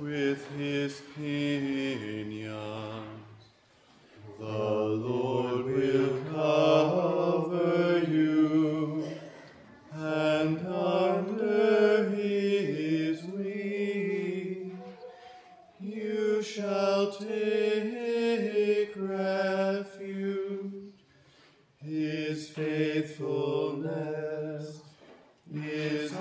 with his pinions. The Lord will cover you, and under his wings you shall take refuge. His faithfulness is